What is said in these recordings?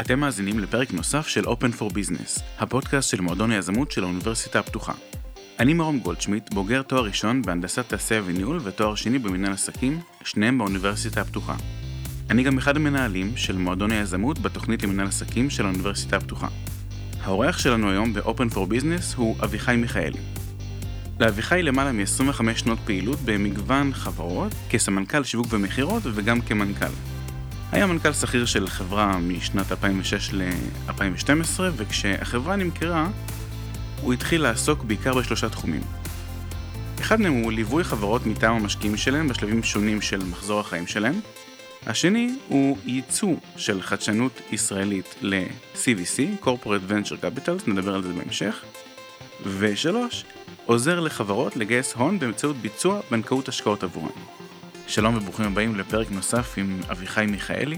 אתם מאזינים לפרק נוסף של Open for Business, הפודקאסט של מועדון היזמות של האוניברסיטה הפתוחה. אני מרום גולדשמיט, בוגר תואר ראשון בהנדסת תעשייה וניהול ותואר שני במנהל עסקים, שניהם באוניברסיטה הפתוחה. אני גם אחד המנהלים של מועדון היזמות בתוכנית למנהל עסקים של האוניברסיטה הפתוחה. האורח שלנו היום ב-Open for Business הוא אביחי מיכאלי. לאביחי למעלה מ-25 שנות פעילות במגוון חברות, כסמנכ"ל שיווק ומכירות וגם כמנכ"ל. היה מנכ"ל שכיר של חברה משנת 2006 ל-2012, וכשהחברה נמכרה, הוא התחיל לעסוק בעיקר בשלושה תחומים. אחד מהם הוא ליווי חברות מטעם המשקיעים שלהם בשלבים שונים של מחזור החיים שלהם. השני הוא ייצוא של חדשנות ישראלית ל-CVC, Corporate Venture Capital, נדבר על זה בהמשך. ושלוש, עוזר לחברות לגייס הון באמצעות ביצוע בנקאות השקעות עבורן. שלום וברוכים הבאים לפרק נוסף עם אביחי מיכאלי.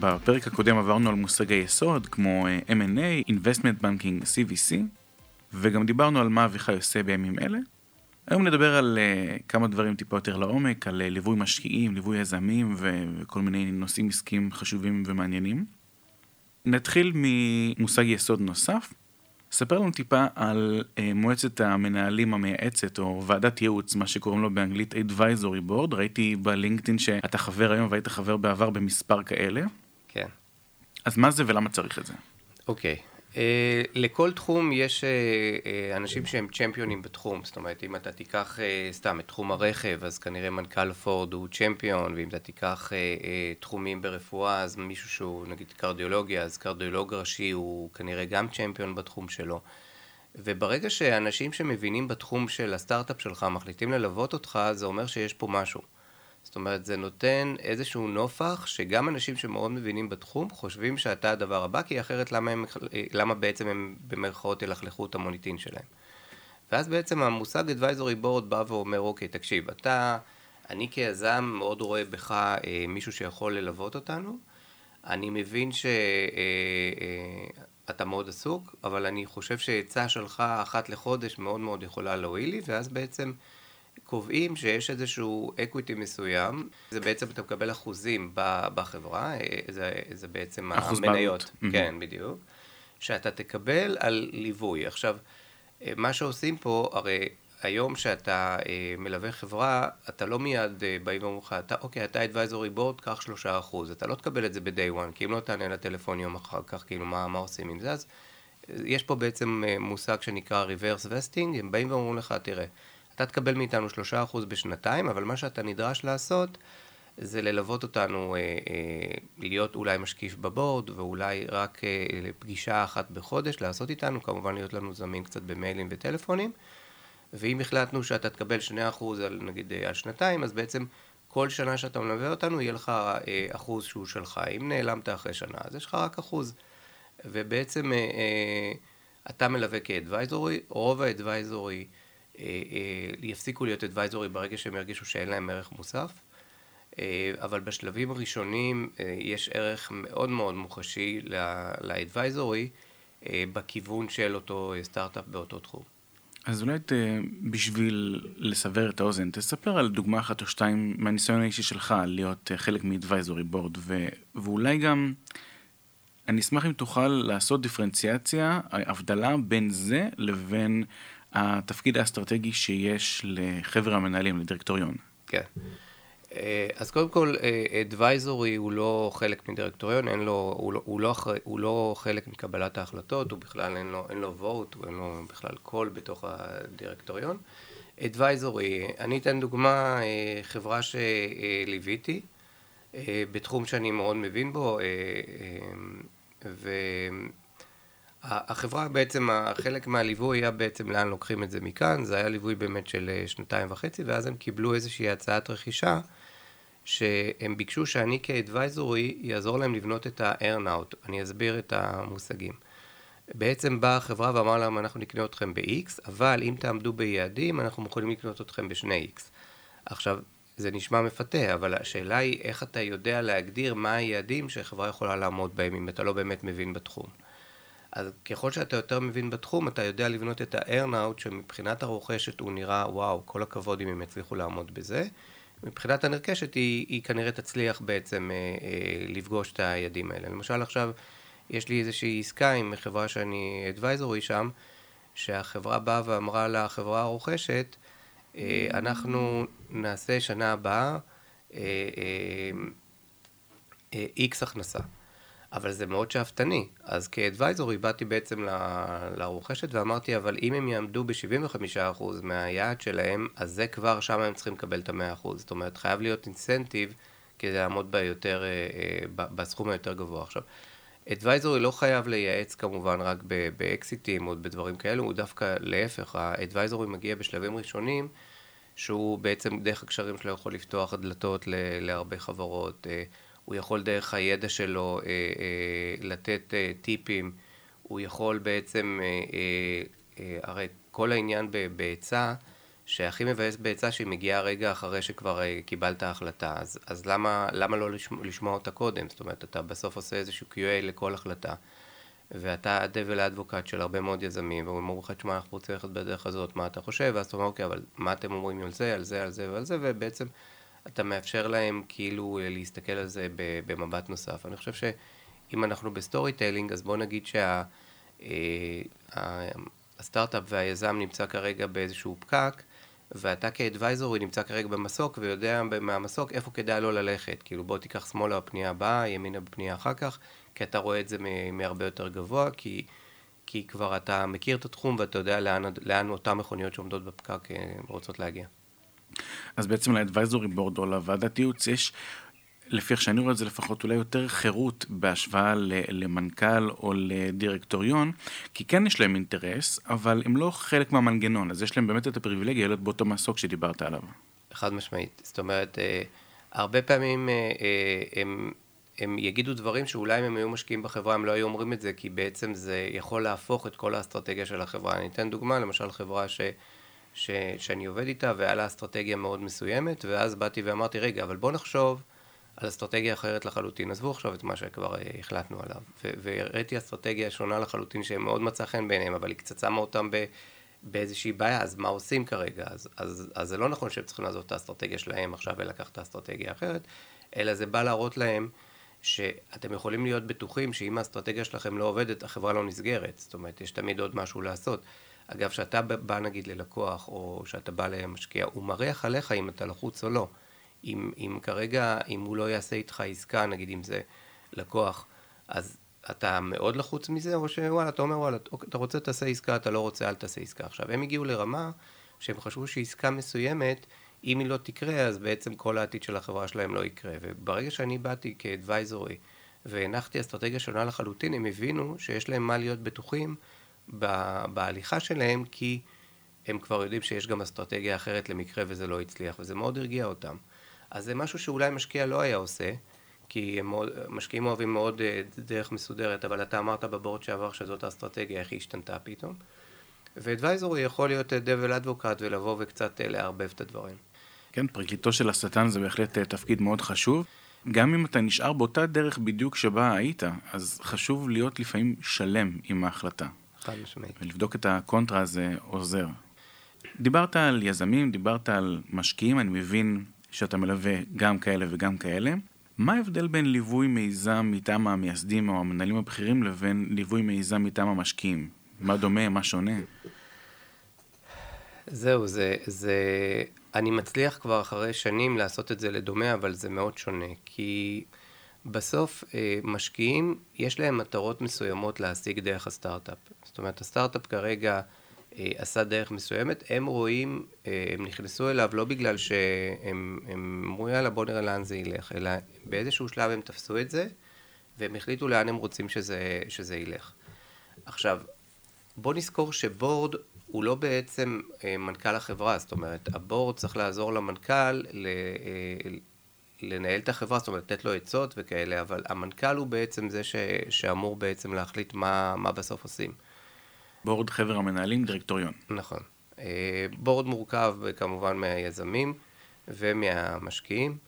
בפרק הקודם עברנו על מושגי יסוד כמו אה, M&A, Investment Banking, CVC, וגם דיברנו על מה אביחי עושה בימים אלה. היום נדבר על uh, כמה דברים טיפה יותר לעומק, על uh, ליווי משקיעים, ליווי יזמים ו- וכל מיני נושאים עסקיים חשובים ומעניינים. נתחיל ממושג יסוד נוסף, ספר לנו טיפה על אה, מועצת המנהלים המייעצת, או ועדת ייעוץ, מה שקוראים לו באנגלית Advisory Board. ראיתי בלינקדאין שאתה חבר היום והיית חבר בעבר במספר כאלה. כן. אז מה זה ולמה צריך את זה? אוקיי. אה, לכל תחום יש אה, אה, אנשים שהם צ'מפיונים בתחום, זאת אומרת אם אתה תיקח סתם את תחום הרכב אז כנראה מנכ"ל פורד הוא צ'מפיון ואם אתה תיקח תחומים ברפואה אז מישהו שהוא נגיד קרדיולוגיה אז קרדיולוג ראשי הוא כנראה גם צ'מפיון בתחום שלו. וברגע שאנשים שמבינים בתחום של הסטארט-אפ שלך מחליטים ללוות אותך זה אומר שיש פה משהו זאת אומרת, זה נותן איזשהו נופח שגם אנשים שמאוד מבינים בתחום חושבים שאתה הדבר הבא, כי אחרת למה, הם, למה בעצם הם במרכאות ילכלכו את המוניטין שלהם. ואז בעצם המושג advisory board בא ואומר, אוקיי, תקשיב, אתה, אני כיזם מאוד רואה בך אה, מישהו שיכול ללוות אותנו, אני מבין שאתה אה, אה, מאוד עסוק, אבל אני חושב שעצה שלך אחת לחודש מאוד מאוד יכולה להועיל לי, ואז בעצם... קובעים שיש איזשהו אקוויטי מסוים, זה בעצם אתה מקבל אחוזים בחברה, זה, זה בעצם המניות, בעלות. כן, mm-hmm. בדיוק, שאתה תקבל על ליווי. עכשיו, מה שעושים פה, הרי היום שאתה אה, מלווה חברה, אתה לא מיד אה, באים ואומרים לך, אתה, אוקיי, אתה advisory board, קח שלושה אחוז. אתה לא תקבל את זה ב-day one, כי אם לא תענה לטלפון יום אחר כך, כאילו, מה, מה עושים עם זה? אז יש פה בעצם אה, מושג שנקרא reverse vesting, הם באים ואומרים לך, תראה, אתה תקבל מאיתנו שלושה אחוז בשנתיים, אבל מה שאתה נדרש לעשות זה ללוות אותנו, אה, אה, להיות אולי משקיף בבורד, ואולי רק אה, לפגישה אחת בחודש לעשות איתנו, כמובן להיות לנו זמין קצת במיילים וטלפונים. ואם החלטנו שאתה תקבל שני אחוז על נגיד על שנתיים, אז בעצם כל שנה שאתה מלווה אותנו יהיה לך אחוז שהוא שלך. אם נעלמת אחרי שנה, אז יש לך רק אחוז. ובעצם אתה מלווה כאדוויזורי, רוב האדוויזורי אה, אה, יפסיקו להיות אדוויזורי ברגע שהם ירגישו שאין להם ערך מוסף. אה, אבל בשלבים הראשונים יש ערך מאוד מאוד מוחשי לאדוויזורי בכיוון של אותו סטארט-אפ באותו תחום. אז אולי ת, בשביל לסבר את האוזן, תספר על דוגמה אחת או שתיים מהניסיון האישי שלך להיות חלק מאדוויזורי בורד, ואולי גם, אני אשמח אם תוכל לעשות דיפרנציאציה, הבדלה בין זה לבין התפקיד האסטרטגי שיש לחבר המנהלים, לדירקטוריון. כן. אה, אז קודם כל, אדוויזורי הוא לא חלק מדירקטוריון, אין לו, הוא, לא, הוא, לא, הוא לא חלק מקבלת ההחלטות, הוא בכלל אין לו, אין לו vote, אין לו בכלל קול בתוך הדירקטוריון. אדוויזורי, אני אתן דוגמה, אה, חברה שליוויתי, אה, בתחום שאני מאוד מבין בו, ו... החברה בעצם, חלק מהליווי היה בעצם לאן לוקחים את זה מכאן, זה היה ליווי באמת של אה, שנתיים וחצי, ואז הם קיבלו איזושהי הצעת רכישה, שהם ביקשו שאני כאדוויזורי יעזור להם לבנות את ה-earn-out, אני אסביר את המושגים. בעצם באה החברה ואמרה להם, אנחנו נקנה אתכם ב-X, אבל אם תעמדו ביעדים, אנחנו יכולים לקנות אתכם ב-2X. עכשיו, זה נשמע מפתה, אבל השאלה היא איך אתה יודע להגדיר מה היעדים שחברה יכולה לעמוד בהם, אם אתה לא באמת מבין בתחום. אז ככל שאתה יותר מבין בתחום, אתה יודע לבנות את ה-earn-out שמבחינת הרוכשת הוא נראה, וואו, כל הכבוד אם הם יצליחו לעמוד בזה. מבחינת הנרכשת היא, היא כנראה תצליח בעצם אה, אה, לפגוש את היעדים האלה. למשל עכשיו, יש לי איזושהי עסקה עם חברה שאני אדוויזורי שם, שהחברה באה ואמרה לחברה הרוכשת, אה, אנחנו נעשה שנה הבאה איקס הכנסה. אבל זה מאוד שאפתני. אז כאדוויזורי באתי בעצם לרוכשת ואמרתי, אבל אם הם יעמדו ב-75% מהיעד שלהם, אז זה כבר, שם הם צריכים לקבל את ה-100%. זאת אומרת, חייב להיות אינסנטיב כדי לעמוד ביותר, אה, אה, בסכום היותר גבוה. עכשיו, אדוויזורי לא חייב לייעץ כמובן רק באקזיטים או בדברים כאלו, הוא דווקא להפך, האדוויזורי מגיע בשלבים ראשונים, שהוא בעצם דרך הקשרים שלו יכול לפתוח דלתות להרבה חברות. הוא יכול דרך הידע שלו אה, אה, לתת אה, טיפים, הוא יכול בעצם, אה, אה, אה, הרי כל העניין בעצה, שהכי מבאס בעצה שהיא מגיעה רגע אחרי שכבר אה, קיבלת החלטה, אז, אז למה, למה לא לשמוע, לשמוע אותה קודם? זאת אומרת, אתה בסוף עושה איזשהו QA לכל החלטה. ואתה הדבל האדבוקט של הרבה מאוד יזמים, והם אומרים לך, תשמע, אנחנו רוצים ללכת בדרך הזאת, מה אתה חושב? ואז אתה אומר, אוקיי, אבל מה אתם אומרים על זה, על זה, על זה ועל זה, ובעצם אתה מאפשר להם כאילו אה, להסתכל על זה במבט נוסף. אני חושב שאם אנחנו ב storytelling, אז בוא נגיד שהסטארט-אפ שה, והיזם נמצא כרגע באיזשהו פקק, ואתה כ advisory נמצא כרגע במסוק ויודע מהמסוק איפה כדאי לו ללכת. כאילו בוא תיקח שמאלה בפנייה הבאה, ימינה בפנייה אחר כך, כי אתה רואה את זה מהרבה יותר גבוה, כי, כי כבר אתה מכיר את התחום ואתה יודע לאן, לאן אותן מכוניות שעומדות בפקק אה, רוצות להגיע. אז בעצם לאדוויזורי בורד או לוועדת ייעוץ יש, לפי איך שאני רואה את זה לפחות, אולי יותר חירות בהשוואה למנכ"ל או לדירקטוריון, כי כן יש להם אינטרס, אבל הם לא חלק מהמנגנון, אז יש להם באמת את הפריבילגיה להיות באותו מסוק שדיברת עליו. חד משמעית. זאת אומרת, אה, הרבה פעמים אה, אה, הם... הם יגידו דברים שאולי אם הם היו משקיעים בחברה הם לא היו אומרים את זה, כי בעצם זה יכול להפוך את כל האסטרטגיה של החברה. אני אתן דוגמה, למשל חברה ש... ש, שאני עובד איתה והיה לה אסטרטגיה מאוד מסוימת, ואז באתי ואמרתי, רגע, אבל בוא נחשוב על אסטרטגיה אחרת לחלוטין. עזבו עכשיו את מה שכבר אה, החלטנו עליו. והראיתי אסטרטגיה שונה לחלוטין שמאוד מצאה חן בעיניהם, אבל היא קצת שמה אותם ב, באיזושהי בעיה, אז מה עושים כרגע? אז, אז, אז זה לא נכון שהם צריכים לעזוב את האסטרטגיה שלהם עכשיו ולקחת את האסטרטגיה האחרת, אלא זה בא להראות להם שאתם יכולים להיות בטוחים שאם האסטרטגיה שלכם לא עובדת, החברה לא נסגרת. זאת אומרת, יש תמיד עוד משהו לעשות. אגב, כשאתה בא נגיד ללקוח, או כשאתה בא למשקיע, הוא מריח עליך אם אתה לחוץ או לא. אם, אם כרגע, אם הוא לא יעשה איתך עסקה, נגיד אם זה לקוח, אז אתה מאוד לחוץ מזה, או שוואלה, אתה אומר וואלה, אוקיי, אתה רוצה תעשה עסקה, אתה לא רוצה, אל תעשה עסקה. עכשיו, הם הגיעו לרמה שהם חשבו שעסקה מסוימת, אם היא לא תקרה, אז בעצם כל העתיד של החברה שלהם לא יקרה. וברגע שאני באתי כאדוויזורי והנחתי אסטרטגיה שונה לחלוטין, הם הבינו שיש להם מה להיות בטוחים בהליכה שלהם, כי הם כבר יודעים שיש גם אסטרטגיה אחרת למקרה וזה לא הצליח, וזה מאוד הרגיע אותם. אז זה משהו שאולי משקיע לא היה עושה, כי מאוד, משקיעים אוהבים מאוד אה, דרך מסודרת, אבל אתה אמרת בבורד שעבר שזאת האסטרטגיה, איך היא השתנתה פתאום. ו advisory יכול להיות devil's advocate ולבוא וקצת אה, לערבב את הדברים. כן, פרקליטו של השטן זה בהחלט אה, תפקיד מאוד חשוב. גם אם אתה נשאר באותה דרך בדיוק שבה היית, אז חשוב להיות לפעמים שלם עם ההחלטה. חד משמעית. ולבדוק את הקונטרה הזה עוזר. דיברת על יזמים, דיברת על משקיעים, אני מבין שאתה מלווה גם כאלה וגם כאלה. מה ההבדל בין ליווי מיזם מטעם המייסדים או המנהלים הבכירים לבין ליווי מיזם מטעם המשקיעים? מה דומה, מה שונה? זהו, זה, זה... אני מצליח כבר אחרי שנים לעשות את זה לדומה, אבל זה מאוד שונה. כי בסוף אה, משקיעים, יש להם מטרות מסוימות להשיג דרך הסטארט-אפ. זאת אומרת, הסטארט-אפ כרגע אה, עשה דרך מסוימת, הם רואים, אה, הם נכנסו אליו לא בגלל שהם אמרו יאללה בוא נראה לאן זה ילך, אלא באיזשהו שלב הם תפסו את זה, והם החליטו לאן הם רוצים שזה, שזה ילך. עכשיו, בוא נזכור שבורד הוא לא בעצם מנכ"ל החברה, זאת אומרת, הבורד צריך לעזור למנכ"ל לנהל את החברה, זאת אומרת, לתת לו עצות וכאלה, אבל המנכ"ל הוא בעצם זה ש, שאמור בעצם להחליט מה, מה בסוף עושים. בורד חבר המנהלים, דירקטוריון. נכון. אה, בורד מורכב כמובן מהיזמים ומהמשקיעים,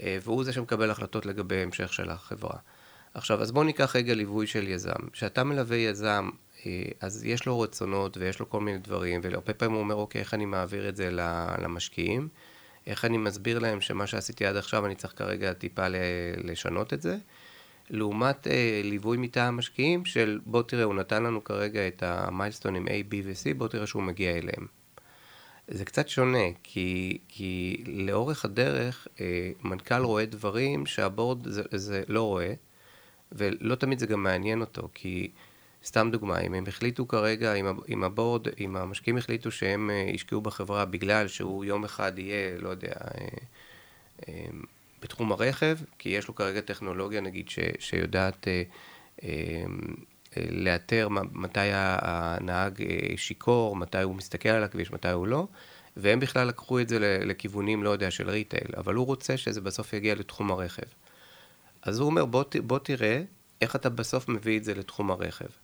אה, והוא זה שמקבל החלטות לגבי המשך של החברה. עכשיו, אז בואו ניקח רגע ליווי של יזם. כשאתה מלווה יזם, אה, אז יש לו רצונות ויש לו כל מיני דברים, והרבה פעמים הוא אומר, אוקיי, איך אני מעביר את זה למשקיעים? איך אני מסביר להם שמה שעשיתי עד עכשיו אני צריך כרגע טיפה לשנות את זה. לעומת אה, ליווי מטעם משקיעים של בוא תראה, הוא נתן לנו כרגע את המיילסטונים A, B ו-C, בוא תראה שהוא מגיע אליהם. זה קצת שונה, כי, כי לאורך הדרך אה, מנכ"ל רואה דברים שהבורד זה, זה לא רואה, ולא תמיד זה גם מעניין אותו, כי סתם דוגמה, אם הם החליטו כרגע, אם הבורד, אם המשקיעים החליטו שהם אה, ישקיעו בחברה בגלל שהוא יום אחד יהיה, לא יודע, אה, אה, בתחום הרכב, כי יש לו כרגע טכנולוגיה, נגיד, ש, שיודעת לאתר מתי הנהג שיכור, מתי הוא מסתכל על הכביש, מתי הוא לא, והם בכלל לקחו את זה לכיוונים, לא יודע, של retail, אבל הוא רוצה שזה בסוף יגיע לתחום הרכב. אז הוא אומר, בוא, בוא תראה איך אתה בסוף מביא את זה לתחום הרכב.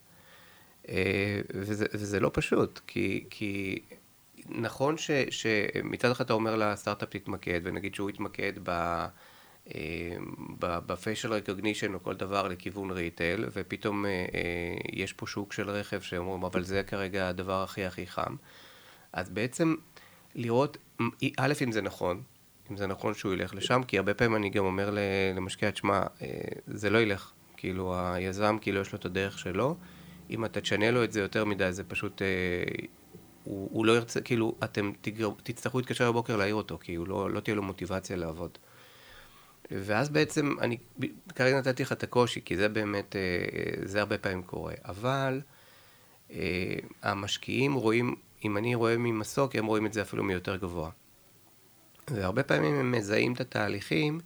אה, וזה, וזה לא פשוט, כי, כי נכון ש, שמצד אחד אתה אומר לסטארט-אפ תתמקד, ונגיד שהוא יתמקד ב... אה, ב facial recognition או כל דבר לכיוון retail, ופתאום אה, יש פה שוק של רכב שאומרים, אבל זה כרגע הדבר הכי הכי חם. אז בעצם לראות, א', אם זה נכון, אם זה נכון שהוא ילך לשם, כי הרבה פעמים אני גם אומר למשקיע, תשמע, זה לא ילך. כאילו, היזם, כאילו, יש לו את הדרך שלו. אם אתה תשנה לו את זה יותר מדי, זה פשוט... הוא, הוא לא ירצה, כאילו, אתם תגר, תצטרכו להתקשר בבוקר להעיר אותו, כי לא, לא תהיה לו מוטיבציה לעבוד. ואז בעצם, אני כרגע נתתי לך את הקושי, כי זה באמת, אה, זה הרבה פעמים קורה. אבל אה, המשקיעים רואים, אם אני רואה ממסוק, הם רואים את זה אפילו מיותר גבוה. והרבה פעמים הם מזהים את התהליכים,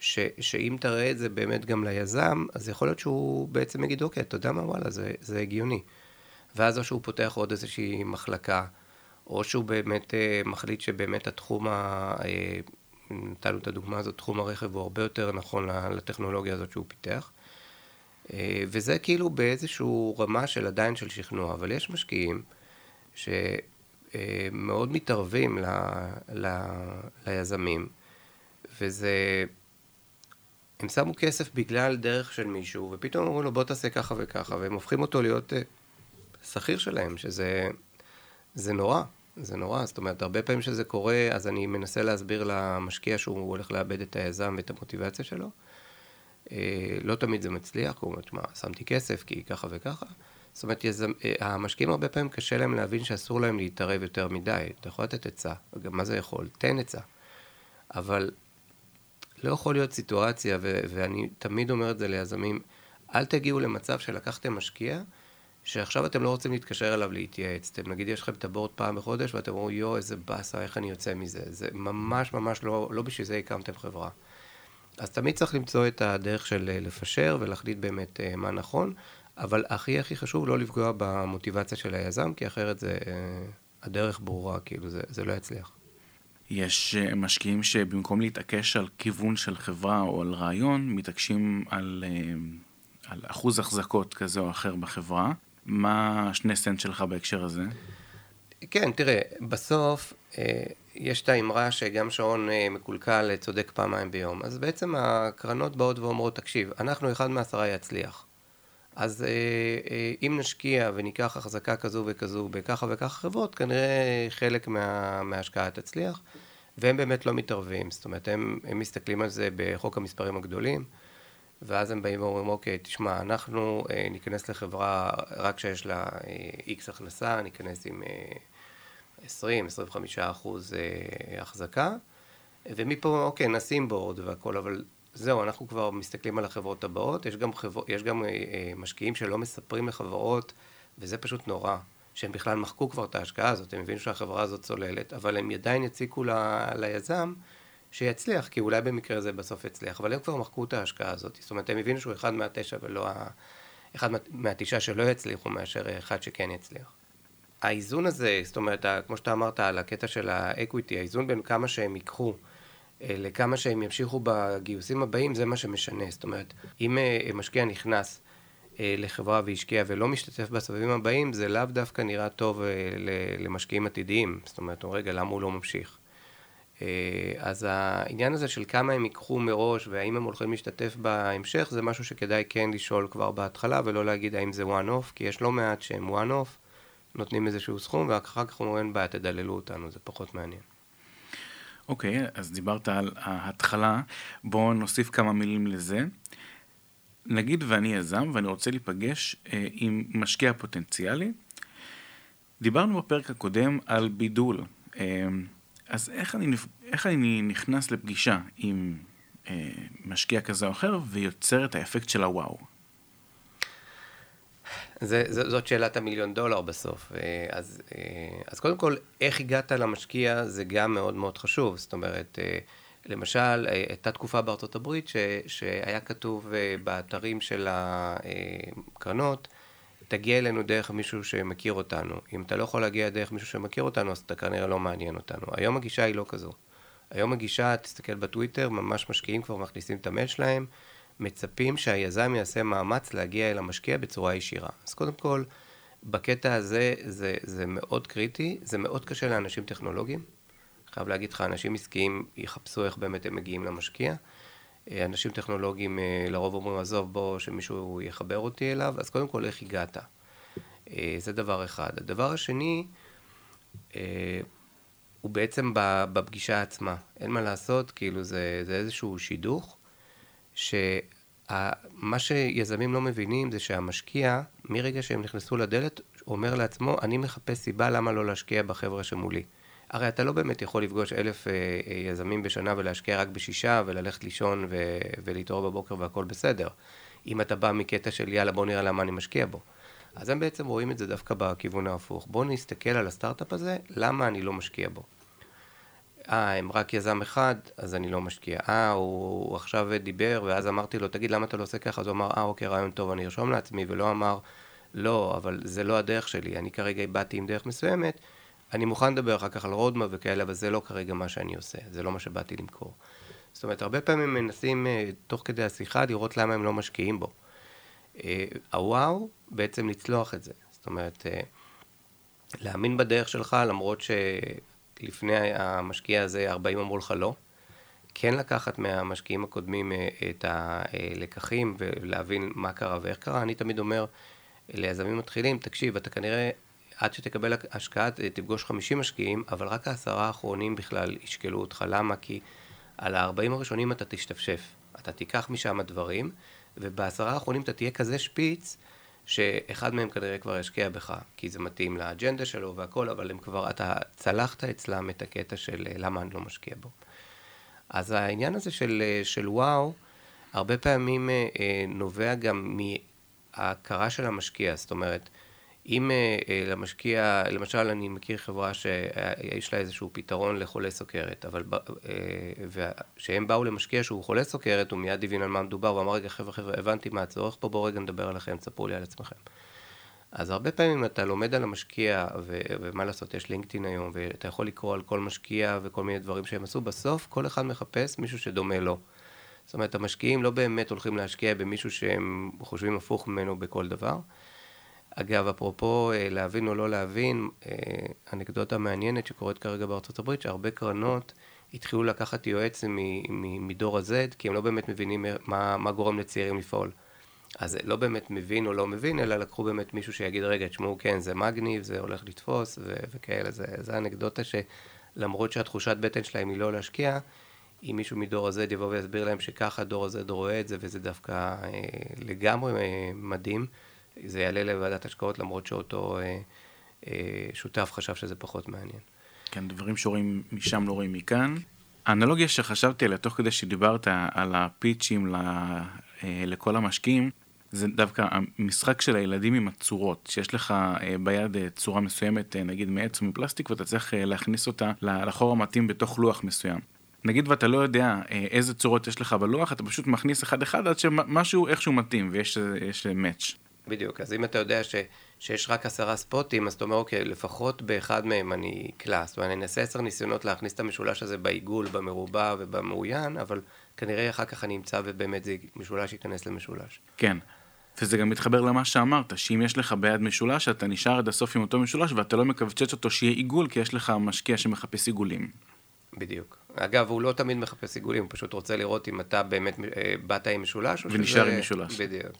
ש, שאם תראה את זה באמת גם ליזם, אז יכול להיות שהוא בעצם יגיד, אוקיי, אתה יודע מה, וואלה, זה, זה הגיוני. ואז או שהוא פותח עוד איזושהי מחלקה, או שהוא באמת אה, מחליט שבאמת התחום, ה... אה, נתנו את הדוגמה הזאת, תחום הרכב הוא הרבה יותר נכון לטכנולוגיה הזאת שהוא פיתח. אה, וזה כאילו באיזשהו רמה של עדיין של שכנוע, אבל יש משקיעים שמאוד מתערבים ל... ל... ליזמים, וזה... הם שמו כסף בגלל דרך של מישהו, ופתאום אמרו לו בוא תעשה ככה וככה, והם הופכים אותו להיות שכיר שלהם, שזה זה נורא, זה נורא. זאת אומרת, הרבה פעמים שזה קורה, אז אני מנסה להסביר למשקיע שהוא הולך לאבד את היזם ואת המוטיבציה שלו. אה, לא תמיד זה מצליח, הוא אומר, תשמע, שמתי כסף כי ככה וככה. זאת אומרת, יזם, אה, המשקיעים הרבה פעמים קשה להם להבין שאסור להם להתערב יותר מדי. אתה יכול לתת עצה, גם מה זה יכול? תן עצה. אבל לא יכול להיות סיטואציה, ו- ואני תמיד אומר את זה ליזמים, אל תגיעו למצב שלקחתם משקיע, שעכשיו אתם לא רוצים להתקשר אליו להתייעץ. אתם נגיד יש לכם את הבורד פעם בחודש ואתם אומרים יואו איזה באסה איך אני יוצא מזה. זה ממש ממש לא, לא בשביל זה הקמתם חברה. אז תמיד צריך למצוא את הדרך של אה, לפשר ולהחליט באמת אה, מה נכון, אבל הכי הכי חשוב לא לפגוע במוטיבציה של היזם, כי אחרת זה, אה, הדרך ברורה, כאילו זה, זה לא יצליח. יש משקיעים שבמקום להתעקש על כיוון של חברה או על רעיון, מתעקשים על, על אחוז החזקות כזה או אחר בחברה. מה השני סנט שלך בהקשר הזה? כן, תראה, בסוף אה, יש את האמרה שגם שעון אה, מקולקל אה, צודק פעמיים ביום. אז בעצם הקרנות באות ואומרות, תקשיב, אנחנו אחד מעשרה יצליח. אז אה, אה, אם נשקיע וניקח החזקה כזו וכזו בככה וככה חברות, כנראה חלק מה, מההשקעה תצליח, והם באמת לא מתערבים. זאת אומרת, הם, הם מסתכלים על זה בחוק המספרים הגדולים. ואז הם באים ואומרים, אוקיי, תשמע, אנחנו אה, ניכנס לחברה רק כשיש לה איקס אה, הכנסה, ניכנס עם אה, 20-25 אחוז אה, החזקה, ומפה, אוקיי, נשים בורד והכל, אבל זהו, אנחנו כבר מסתכלים על החברות הבאות, יש גם, חבר... יש גם אה, אה, משקיעים שלא מספרים לחברות, וזה פשוט נורא, שהם בכלל מחקו כבר את ההשקעה הזאת, הם הבינו שהחברה הזאת צוללת, אבל הם עדיין יציקו ל... ליזם, שיצליח, כי אולי במקרה זה בסוף יצליח, אבל הם כבר מחקו את ההשקעה הזאת. זאת אומרת, הם הבינו שהוא אחד מהתשע ולא ה... אחד מהתשעה שלא יצליחו מאשר אחד שכן יצליח. האיזון הזה, זאת אומרת, כמו שאתה אמרת על הקטע של האקוויטי, האיזון בין כמה שהם ייקחו לכמה שהם ימשיכו בגיוסים הבאים, זה מה שמשנה. זאת אומרת, אם אה, משקיע נכנס אה, לחברה והשקיע ולא משתתף בסבבים הבאים, זה לאו דווקא נראה טוב למשקיעים עתידיים. זאת אומרת, רגע, למה הוא לא ממשיך? אה, אז העניין הזה של כמה הם ייקחו מראש והאם הם הולכים להשתתף בהמשך זה משהו שכדאי כן לשאול כבר בהתחלה ולא להגיד האם זה one off כי יש לא מעט שהם one off נותנים איזשהו סכום ואחר כך אומרים אין בעיה תדללו אותנו זה פחות מעניין. אוקיי okay, אז דיברת על ההתחלה בואו נוסיף כמה מילים לזה. נגיד ואני יזם ואני רוצה להיפגש אה, עם משקיע פוטנציאלי. דיברנו בפרק הקודם על בידול. אה, אז איך אני, איך אני נכנס לפגישה עם אה, משקיע כזה או אחר ויוצר את האפקט של הוואו? זה, זה, זאת שאלת המיליון דולר בסוף. אה, אז, אה, אז קודם כל, איך הגעת למשקיע זה גם מאוד מאוד חשוב. זאת אומרת, אה, למשל, הייתה תקופה בארצות הברית ש, שהיה כתוב באתרים של הקרנות, תגיע אלינו דרך מישהו שמכיר אותנו. אם אתה לא יכול להגיע דרך מישהו שמכיר אותנו, אז אתה כנראה לא מעניין אותנו. היום הגישה היא לא כזו. היום הגישה, תסתכל בטוויטר, ממש משקיעים כבר מכניסים את המייל שלהם, מצפים שהיזם יעשה מאמץ להגיע אל המשקיע בצורה ישירה. אז קודם כל, בקטע הזה זה, זה מאוד קריטי, זה מאוד קשה לאנשים טכנולוגיים. חייב להגיד לך, אנשים עסקיים יחפשו איך באמת הם מגיעים למשקיע. אנשים טכנולוגיים אה, לרוב אומרים, עזוב בוא שמישהו יחבר אותי אליו, אז קודם כל איך הגעת? אה, זה דבר אחד. הדבר השני, אה, הוא בעצם בפגישה עצמה. אין מה לעשות, כאילו זה, זה איזשהו שידוך, שמה שיזמים לא מבינים זה שהמשקיע, מרגע שהם נכנסו לדלת, אומר לעצמו, אני מחפש סיבה למה לא להשקיע בחבר'ה שמולי. הרי אתה לא באמת יכול לפגוש אלף אה, אה, יזמים בשנה ולהשקיע רק בשישה וללכת לישון ו- ולהתעורר בבוקר והכל בסדר. אם אתה בא מקטע של יאללה בוא נראה למה אני משקיע בו. אז הם בעצם רואים את זה דווקא בכיוון ההפוך. בואו נסתכל על הסטארט-אפ הזה, למה אני לא משקיע בו. אה, הם רק יזם אחד, אז אני לא משקיע. אה, הוא, הוא עכשיו דיבר, ואז אמרתי לו, תגיד, למה אתה לא עושה ככה? אז הוא אמר, אה, אוקיי, רעיון טוב, אני ארשום לעצמי, ולא אמר, לא, אבל זה לא הדרך שלי. אני כרגע באתי עם דרך מסוימת, אני מוכן לדבר אחר כך על רודמה וכאלה, אבל זה לא כרגע מה שאני עושה, זה לא מה שבאתי למכור. זאת אומרת, הרבה פעמים מנסים, אה, תוך כדי השיחה, לראות למה הם לא משקיעים בו. אה, הוואו, בעצם לצלוח את זה. זאת אומרת, אה, להאמין בדרך שלך, למרות שלפני המשקיע הזה 40 אמרו לך לא. כן לקחת מהמשקיעים הקודמים את הלקחים ולהבין מה קרה ואיך קרה. אני תמיד אומר ליזמים מתחילים, תקשיב, אתה כנראה עד שתקבל השקעה תפגוש 50 משקיעים, אבל רק העשרה האחרונים בכלל ישקלו אותך. למה? כי על ה-40 הראשונים אתה תשתפשף. אתה תיקח משם דברים, ובעשרה האחרונים אתה תהיה כזה שפיץ, שאחד מהם כנראה כבר ישקיע בך, כי זה מתאים לאג'נדה שלו והכל, אבל הם כבר, אתה צלחת אצלם את הקטע של למה אני לא משקיע בו. אז העניין הזה של, של וואו, הרבה פעמים אה, נובע גם מההכרה של המשקיע, זאת אומרת, אם אה, אה, למשקיע, למשל אני מכיר חברה שיש לה איזשהו פתרון לחולי סוכרת, אבל כשהם אה, באו למשקיע שהוא חולה סוכרת, הוא מיד הבין על מה מדובר, הוא אמר רגע חבר'ה חבר'ה הבנתי מה הצורך פה, בואו רגע נדבר עליכם, תספרו לי על עצמכם. אז הרבה פעמים אתה לומד על המשקיע, ו- ומה לעשות, יש לינקדאין היום, ואתה יכול לקרוא על כל משקיע וכל מיני דברים שהם עשו, בסוף כל אחד מחפש מישהו שדומה לו. זאת אומרת, המשקיעים לא באמת הולכים להשקיע במישהו שהם חושבים הפוך ממנו בכל דבר. אגב, אפרופו אה, להבין או לא להבין, אה, אנקדוטה מעניינת שקורית כרגע בארצות הברית, שהרבה קרנות התחילו לקחת יועץ מדור ה-Z, כי הם לא באמת מבינים מה, מה גורם לצעירים לפעול. אז לא באמת מבין או לא מבין, אלא לקחו באמת מישהו שיגיד, רגע, תשמעו, כן, זה מגניב, זה הולך לתפוס, ו- וכאלה. זה, זה אנקדוטה שלמרות שהתחושת בטן שלהם היא לא להשקיע, אם מישהו מדור ה-Z יבוא ויסביר להם שככה דור ה-Z רואה את זה, וזה דווקא אה, לגמרי אה, מדהים. זה יעלה לוועדת השקעות למרות שאותו אה, אה, שותף חשב שזה פחות מעניין. כן, דברים שרואים משם לא רואים מכאן. האנלוגיה שחשבתי עליה תוך כדי שדיברת על הפיצ'ים ל, אה, לכל המשקיעים, זה דווקא המשחק של הילדים עם הצורות, שיש לך אה, ביד אה, צורה מסוימת, אה, נגיד מעץ או מפלסטיק, ואתה צריך להכניס אותה לחור המתאים בתוך לוח מסוים. נגיד ואתה לא יודע איזה צורות יש לך בלוח, אתה פשוט מכניס אחד אחד עד שמשהו איכשהו מתאים ויש מאץ'. בדיוק, אז אם אתה יודע ש, שיש רק עשרה ספוטים, אז אתה אומר, אוקיי, לפחות באחד מהם אני קלאס, ואני אנסה עשר ניסיונות להכניס את המשולש הזה בעיגול, במרובע ובמעוין, אבל כנראה אחר כך אני אמצא ובאמת זה משולש ייכנס למשולש. כן. וזה גם מתחבר למה שאמרת, שאם יש לך ביד משולש, אתה נשאר עד הסוף עם אותו משולש, ואתה לא מקווצ'ץ' אותו שיהיה עיגול, כי יש לך משקיע שמחפש עיגולים. בדיוק. אגב, הוא לא תמיד מחפש עיגולים, הוא פשוט רוצה לראות אם אתה באמת אה, באת עם משולש, ונשאר שזה... עם משולש. בדיוק.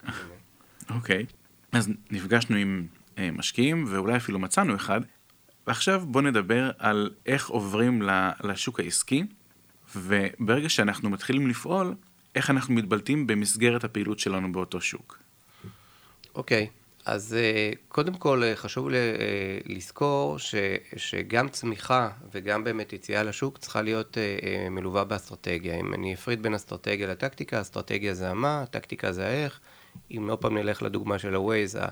אוקיי, okay. אז נפגשנו עם אה, משקיעים ואולי אפילו מצאנו אחד, ועכשיו בוא נדבר על איך עוברים לשוק העסקי, וברגע שאנחנו מתחילים לפעול, איך אנחנו מתבלטים במסגרת הפעילות שלנו באותו שוק. אוקיי, okay. אז אה, קודם כל אה, חשוב לזכור ש, שגם צמיחה וגם באמת יציאה לשוק צריכה להיות מלווה באסטרטגיה. אם אני אפריד בין אסטרטגיה לטקטיקה, אסטרטגיה זה המה, טקטיקה זה האיך. אם עוד פעם נלך לדוגמה של ה-Waze,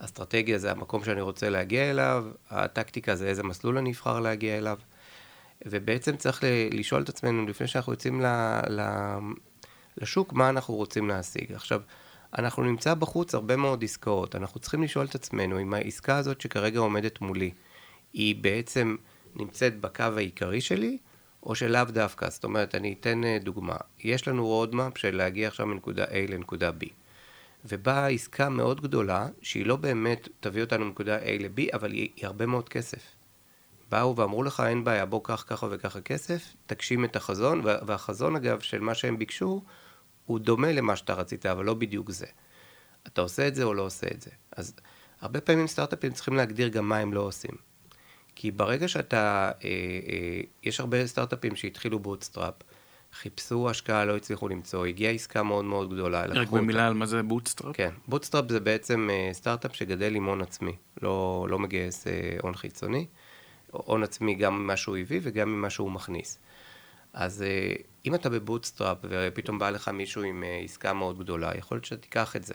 האסטרטגיה זה המקום שאני רוצה להגיע אליו, הטקטיקה זה איזה מסלול אני אבחר להגיע אליו. ובעצם צריך לשאול את עצמנו לפני שאנחנו יוצאים ל, ל, לשוק, מה אנחנו רוצים להשיג. עכשיו, אנחנו נמצא בחוץ הרבה מאוד עסקאות, אנחנו צריכים לשאול את עצמנו אם העסקה הזאת שכרגע עומדת מולי, היא בעצם נמצאת בקו העיקרי שלי, או שלאו דווקא. זאת אומרת, אני אתן אה, דוגמה. יש לנו רודמאפ של להגיע עכשיו מנקודה A לנקודה B. ובאה עסקה מאוד גדולה, שהיא לא באמת תביא אותנו מנקודה A ל-B, אבל היא, היא הרבה מאוד כסף. באו ואמרו לך, אין בעיה, בוא קח ככה וככה כסף, תגשים את החזון, והחזון אגב של מה שהם ביקשו, הוא דומה למה שאתה רצית, אבל לא בדיוק זה. אתה עושה את זה או לא עושה את זה. אז הרבה פעמים סטארט-אפים צריכים להגדיר גם מה הם לא עושים. כי ברגע שאתה, אה, אה, יש הרבה סטארט-אפים שהתחילו bootstrap, חיפשו השקעה, לא הצליחו למצוא, הגיעה עסקה מאוד מאוד גדולה. רק במילה על מה זה bootstrap? כן, bootstrap זה בעצם אה, סטארט-אפ שגדל עם הון עצמי, לא, לא מגייס אה, הון חיצוני. הון עצמי גם ממה שהוא הביא וגם ממה שהוא מכניס. אז אה, אם אתה ב bootstrap ופתאום בא לך מישהו עם אה, עסקה מאוד גדולה, יכול להיות שתיקח את זה.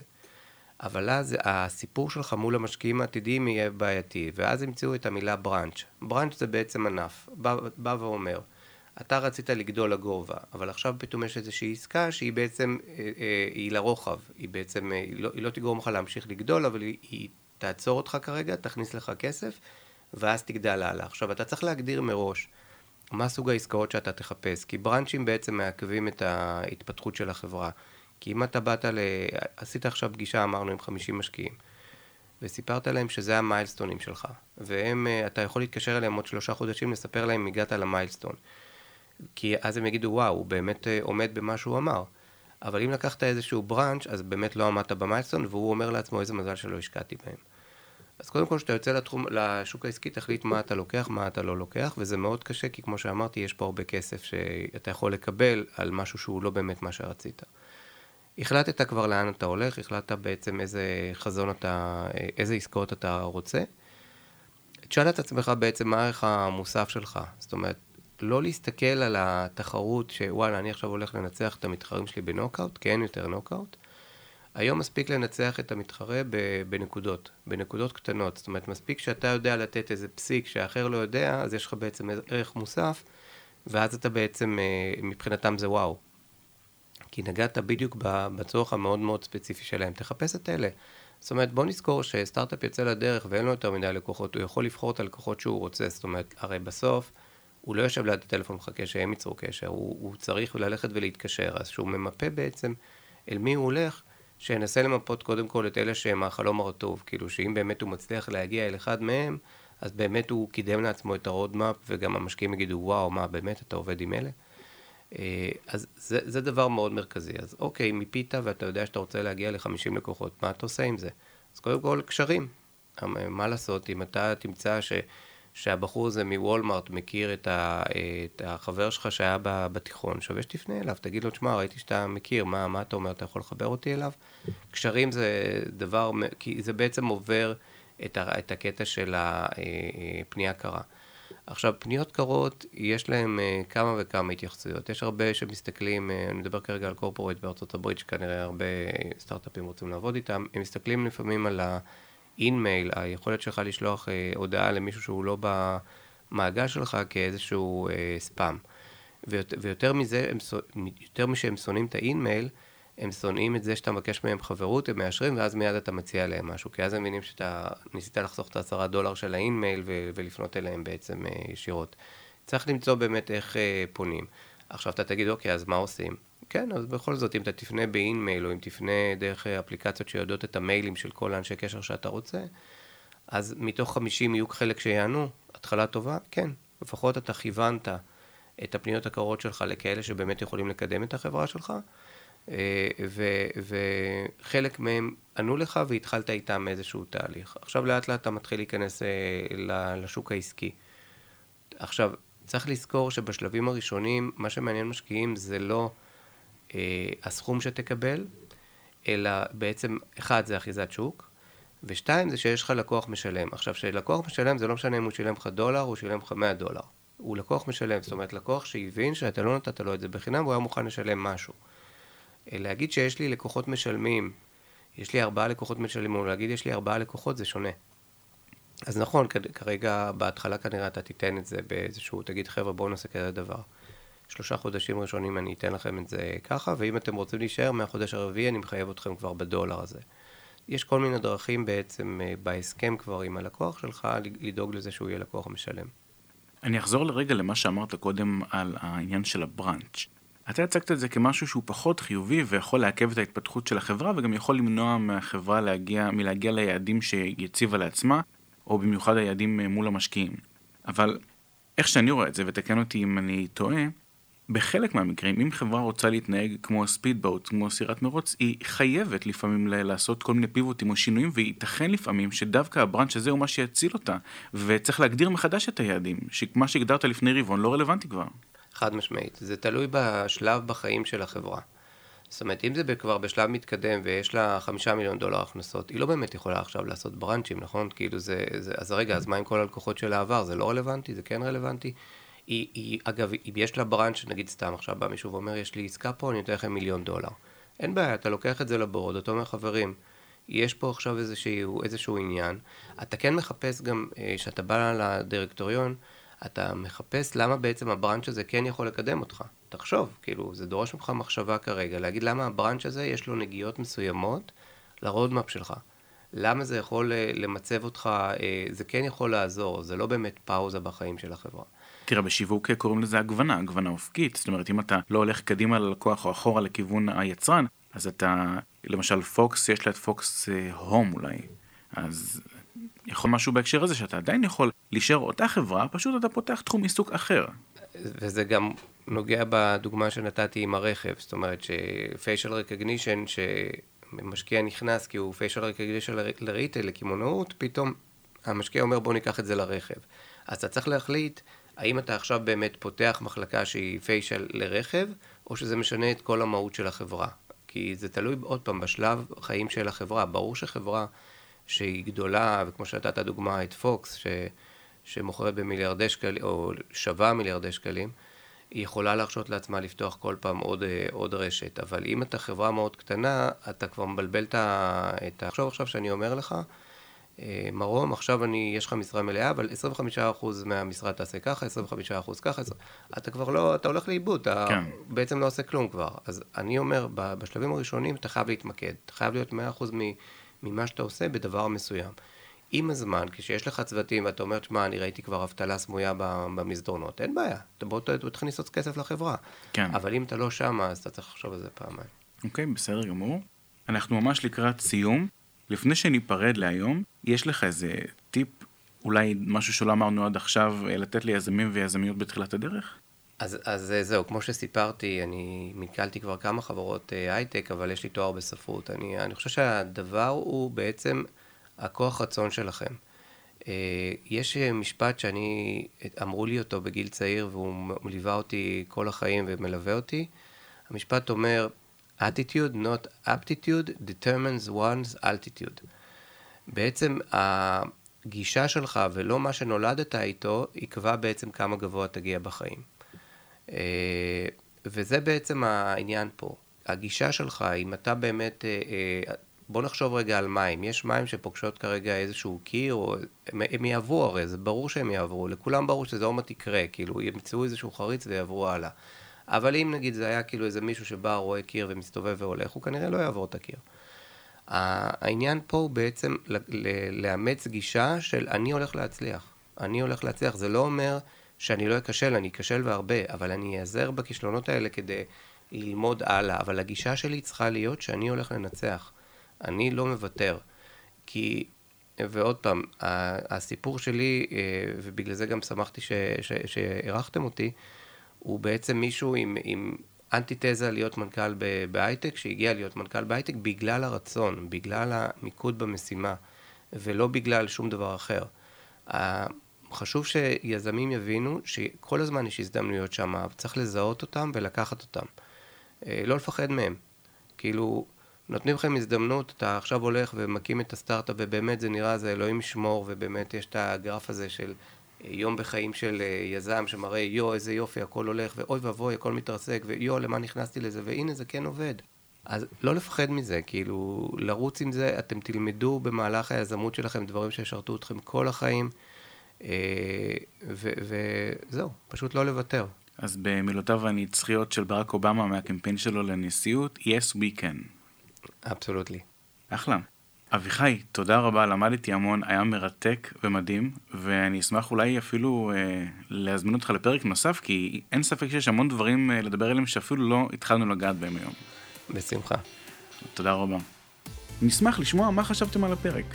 אבל אז הסיפור שלך מול המשקיעים העתידיים יהיה בעייתי, ואז ימצאו את המילה branch. branch זה בעצם ענף, בא, בא ואומר, אתה רצית לגדול לגובה, אבל עכשיו פתאום יש איזושהי עסקה שהיא בעצם, אה, היא לרוחב, היא בעצם, היא לא, היא לא תגרום לך להמשיך לגדול, אבל היא, היא תעצור אותך כרגע, תכניס לך כסף, ואז תגדל הלאה. עכשיו, אתה צריך להגדיר מראש מה סוג העסקאות שאתה תחפש, כי בראנצ'ים בעצם מעכבים את ההתפתחות של החברה. כי אם אתה באת ל... עשית עכשיו פגישה, אמרנו, עם 50 משקיעים, וסיפרת להם שזה המיילסטונים שלך, והם, אה, אתה יכול להתקשר אליהם עוד שלושה חודשים, לספר להם אם הגעת למיילסטון. כי אז הם יגידו, וואו, הוא באמת אה, עומד במה שהוא אמר. אבל אם לקחת איזשהו בראנץ', אז באמת לא עמדת במיילסטון, והוא אומר לעצמו, איזה מזל שלא השקעתי בהם. אז קודם כל, כשאתה יוצא לתחום, לשוק העסקי, תחליט מה אתה לוקח, מה אתה לא לוקח, וזה מאוד קשה, כי כמו שאמרתי, יש פה הרבה כסף שאתה יכול לקבל על משהו שהוא לא באמת מה שרצית. החלטת כבר לאן אתה הולך, החלטת בעצם איזה חזון אתה, איזה עסקאות אתה רוצה. תשאל את עצמך בעצם מה הערך המוסף שלך. זאת אומרת, לא להסתכל על התחרות שוואלה, אני עכשיו הולך לנצח את המתחרים שלי בנוקאוט, כי אין יותר נוקאוט. היום מספיק לנצח את המתחרה בנקודות, בנקודות קטנות. זאת אומרת, מספיק שאתה יודע לתת איזה פסיק שהאחר לא יודע, אז יש לך בעצם ערך מוסף, ואז אתה בעצם, אה, מבחינתם זה וואו. כי נגעת בדיוק בצורך המאוד מאוד ספציפי שלהם. תחפש את אלה. זאת אומרת, בוא נזכור שסטארט-אפ יוצא לדרך ואין לו יותר מדי לקוחות, הוא יכול לבחור את הלקוחות שהוא רוצה. זאת אומרת, הרי בסוף, הוא לא יושב ליד הטלפון ומחכה שהם ייצרו קשר, הוא, הוא צריך ללכת ולהתקשר. אז שהוא ממפה בעצם אל מי הוא הולך, שינסה למפות קודם כל את אלה שהם החלום הרטוב, כאילו שאם באמת הוא מצליח להגיע אל אחד מהם, אז באמת הוא קידם לעצמו את הרודמאפ, וגם המשקיעים יגידו, וואו, מה, באמת, אתה עובד עם אלה? אה, אז זה, זה דבר מאוד מרכזי. אז אוקיי, מיפית ואתה יודע שאתה רוצה להגיע ל-50 לקוחות, מה אתה עושה עם זה? אז קודם כל, קשרים. מה לעשות, אם אתה תמצא ש... שהבחור הזה מוולמארט מכיר את, ה, את החבר שלך שהיה בתיכון, שווה שתפנה אליו, תגיד לו, תשמע, ראיתי שאתה מכיר, מה, מה אתה אומר, אתה יכול לחבר אותי אליו? קשרים זה דבר, כי זה בעצם עובר את, ה, את הקטע של הפנייה אה, קרה. עכשיו, פניות קרות, יש להם uh, כמה וכמה התייחסויות. יש הרבה שמסתכלים, אני מדבר כרגע על קורפורט בארצות הברית, שכנראה הרבה סטארט-אפים רוצים לעבוד איתם, הם מסתכלים לפעמים על ה... אינמייל, היכולת שלך לשלוח אה, הודעה למישהו שהוא לא במעגל שלך כאיזשהו אה, ספאם. ויות, ויותר מזה, הם, יותר משהם שונאים את האינמייל, הם שונאים את זה שאתה מבקש מהם חברות, הם מאשרים, ואז מיד אתה מציע להם משהו, כי אז הם מבינים שאתה ניסית לחסוך את העשרה דולר של האינמייל ו- ולפנות אליהם בעצם אה, ישירות. צריך למצוא באמת איך אה, פונים. עכשיו אתה תגיד, אוקיי, אז מה עושים? כן, אז בכל זאת, אם אתה תפנה באינמייל, או אם תפנה דרך אפליקציות שיודעות את המיילים של כל האנשי קשר שאתה רוצה, אז מתוך 50 יהיו חלק שיענו, התחלה טובה, כן. לפחות אתה כיוונת את הפניות הקרות שלך לכאלה שבאמת יכולים לקדם את החברה שלך, אה, וחלק מהם ענו לך והתחלת איתם איזשהו תהליך. עכשיו לאט לאט אתה מתחיל להיכנס אה, לשוק העסקי. עכשיו, צריך לזכור שבשלבים הראשונים, מה שמעניין משקיעים זה לא... אה, הסכום שתקבל, אלא בעצם, אחד, זה אחיזת שוק, ושתיים, זה שיש לך לקוח משלם. עכשיו, כשלקוח משלם, זה לא משנה אם הוא שילם לך דולר, או שילם לך 100 דולר. הוא לקוח משלם, זאת אומרת, לקוח שהבין שאתה לא נתת לו את זה בחינם, והוא היה מוכן לשלם משהו. אה, להגיד שיש לי לקוחות משלמים, יש לי ארבעה לקוחות משלמים, או להגיד יש לי ארבעה לקוחות, זה שונה. אז נכון, כרגע, בהתחלה כנראה אתה תיתן את זה באיזשהו, תגיד חבר'ה בואו נעשה כזה דבר. שלושה חודשים ראשונים אני אתן לכם את זה ככה, ואם אתם רוצים להישאר מהחודש הרביעי אני מחייב אתכם כבר בדולר הזה. יש כל מיני דרכים בעצם אה, בהסכם כבר עם הלקוח שלך לדאוג לזה שהוא יהיה לקוח משלם. אני אחזור לרגע למה שאמרת קודם על העניין של הבראנץ'. אתה הצגת את זה כמשהו שהוא פחות חיובי ויכול לעכב את ההתפתחות של החברה וגם יכול למנוע מהחברה להגיע, מלהגיע ליעדים שהיא הציבה לעצמה, או במיוחד היעדים אה, מול המשקיעים. אבל איך שאני רואה את זה, ותקן אותי אם אני טועה, בחלק מהמקרים, אם חברה רוצה להתנהג כמו ספידבוט, כמו סירת מרוץ, היא חייבת לפעמים לעשות כל מיני פיבוטים או שינויים, וייתכן לפעמים שדווקא הבראנץ' הזה הוא מה שיציל אותה, וצריך להגדיר מחדש את היעדים, שמה שהגדרת לפני רבעון לא רלוונטי כבר. חד משמעית, זה תלוי בשלב בחיים של החברה. זאת אומרת, אם זה כבר בשלב מתקדם ויש לה חמישה מיליון דולר הכנסות, היא לא באמת יכולה עכשיו לעשות בראנצ'ים, נכון? כאילו זה, זה, אז רגע, אז מה עם כל הלקוחות של העבר? זה לא רלוונטי? זה כן רלוונטי? היא, היא, אגב, אם יש לה בראנץ', נגיד סתם עכשיו בא מישהו ואומר, יש לי עסקה פה, אני נותן לכם מיליון דולר. אין בעיה, אתה לוקח את זה לבורד, אתה אומר, חברים, יש פה עכשיו איזשהו, איזשהו עניין. אתה כן מחפש גם, אה, כשאתה בא לדירקטוריון, אתה מחפש למה בעצם הבראנץ' הזה כן יכול לקדם אותך. תחשוב, כאילו, זה דורש ממך מחשבה כרגע, להגיד למה הבראנץ' הזה יש לו נגיעות מסוימות לרודמאפ שלך. למה זה יכול אה, למצב אותך, אה, זה כן יכול לעזור, זה לא באמת פאוזה בחיים של החברה. תראה, בשיווק קוראים לזה הגוונה, הגוונה אופקית. זאת אומרת, אם אתה לא הולך קדימה ללקוח או אחורה לכיוון היצרן, אז אתה, למשל פוקס, יש לה את פוקס הום אולי. אז יכול משהו בהקשר הזה שאתה עדיין יכול להישאר אותה חברה, פשוט אתה פותח תחום עיסוק אחר. וזה גם נוגע בדוגמה שנתתי עם הרכב, זאת אומרת ש facial recognition, שמשקיע נכנס כי הוא facial recognition ל retail, לקמעונאות, פתאום המשקיע אומר בוא ניקח את זה לרכב. אז אתה צריך להחליט האם אתה עכשיו באמת פותח מחלקה שהיא facial לרכב, או שזה משנה את כל המהות של החברה. כי זה תלוי עוד פעם בשלב חיים של החברה. ברור שחברה שהיא גדולה, וכמו שנתת דוגמה את פוקס, ש, שמוכרת במיליארדי שקלים, או שווה מיליארדי שקלים, היא יכולה להרשות לעצמה לפתוח כל פעם עוד, אה, עוד רשת. אבל אם אתה חברה מאוד קטנה, אתה כבר מבלבל את ה... תחשוב עכשיו שאני אומר לך, מרום, עכשיו אני, יש לך משרה מלאה, אבל 25% מהמשרה תעשה ככה, 25% ככה, אתה כבר לא, אתה הולך לאיבוד, אתה כן. בעצם לא עושה כלום כבר. אז אני אומר, בשלבים הראשונים אתה חייב להתמקד, אתה חייב להיות 100% ממה שאתה עושה בדבר מסוים. עם הזמן, כשיש לך צוותים ואתה אומר, שמע, אני ראיתי כבר אבטלה סמויה במסדרונות, אין בעיה, אתה בוא תכניס עוד כסף לחברה. כן. אבל אם אתה לא שם, אז אתה צריך לחשוב על זה פעמיים. אוקיי, בסדר גמור. אנחנו ממש לקראת סיום. לפני שניפרד להיום, יש לך איזה טיפ, אולי משהו שלא אמרנו עד עכשיו, לתת ליזמים ויזמיות בתחילת הדרך? אז, אז זהו, כמו שסיפרתי, אני נתקלתי כבר כמה חברות אה, הייטק, אבל יש לי תואר בספרות. אני, אני חושב שהדבר הוא בעצם הכוח רצון שלכם. אה, יש משפט שאני, אמרו לי אותו בגיל צעיר, והוא ליווה אותי כל החיים ומלווה אותי. המשפט אומר, attitude, not aptitude, determines one's altitude. בעצם הגישה שלך ולא מה שנולדת איתו, יקבע בעצם כמה גבוה תגיע בחיים. אה, וזה בעצם העניין פה. הגישה שלך, אם אתה באמת, אה, אה, בוא נחשוב רגע על מים. יש מים שפוגשות כרגע איזשהו קיר, או הם, הם יעברו הרי, זה ברור שהם יעברו. לכולם ברור שזה עוד מעט יקרה, כאילו, ימצאו איזשהו חריץ ויעברו הלאה. אבל אם נגיד זה היה כאילו איזה מישהו שבא, רואה קיר ומסתובב והולך, הוא כנראה לא יעבור את הקיר. העניין פה הוא בעצם לאמץ גישה של אני הולך להצליח. אני הולך להצליח, זה לא אומר שאני לא אכשל, אני אכשל והרבה, אבל אני אעזר בכישלונות האלה כדי ללמוד הלאה. אבל הגישה שלי צריכה להיות שאני הולך לנצח. אני לא מוותר. כי, ועוד פעם, הסיפור שלי, אה, ובגלל זה גם שמחתי שאירחתם אותי, הוא בעצם מישהו עם, עם אנטיתזה להיות מנכ"ל בהייטק, שהגיע להיות מנכ"ל בהייטק בגלל הרצון, בגלל המיקוד במשימה, ולא בגלל שום דבר אחר. חשוב שיזמים יבינו שכל הזמן יש הזדמנויות שם, צריך לזהות אותם ולקחת אותם. אה, לא לפחד מהם. כאילו, נותנים לכם הזדמנות, אתה עכשיו הולך ומקים את הסטארט-אפ, ובאמת זה נראה, זה אלוהים ישמור, ובאמת יש את הגרף הזה של יום בחיים של אה, יזם, שמראה, יו, איזה יופי, הכל הולך, ואוי ואבוי, הכל מתרסק, ויו, למה נכנסתי לזה, והנה, זה כן עובד. אז לא לפחד מזה, כאילו, לרוץ עם זה, אתם תלמדו במהלך היזמות שלכם דברים שישרתו אתכם כל החיים, וזהו, פשוט לא לוותר. אז במילותיו הנצחיות של ברק אובמה מהקמפיין שלו לנשיאות, yes we can. אבסולוטלי. אחלה. אביחי, תודה רבה, למדתי המון, היה מרתק ומדהים, ואני אשמח אולי אפילו אה, להזמין אותך לפרק נוסף, כי אין ספק שיש המון דברים אה, לדבר עליהם שאפילו לא התחלנו לגעת בהם היום. בשמחה. תודה רבה. נשמח לשמוע מה חשבתם על הפרק.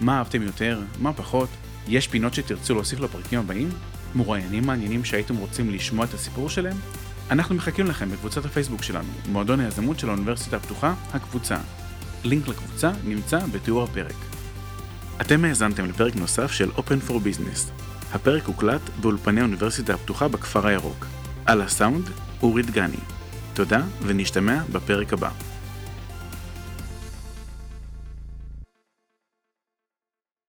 מה אהבתם יותר, מה פחות, יש פינות שתרצו להוסיף לפרקים הבאים? מרואיינים מעניינים שהייתם רוצים לשמוע את הסיפור שלהם? אנחנו מחכים לכם בקבוצת הפייסבוק שלנו, מועדון היזמות של האוניברסיטה הפתוחה, הקבוצה. לינק לקבוצה נמצא בתיאור הפרק. אתם האזנתם לפרק נוסף של Open for Business. הפרק הוקלט באולפני האוניברסיטה הפתוחה בכפר הירוק. על הסאונד, אורי דגני. תודה ונשתמע בפרק הבא.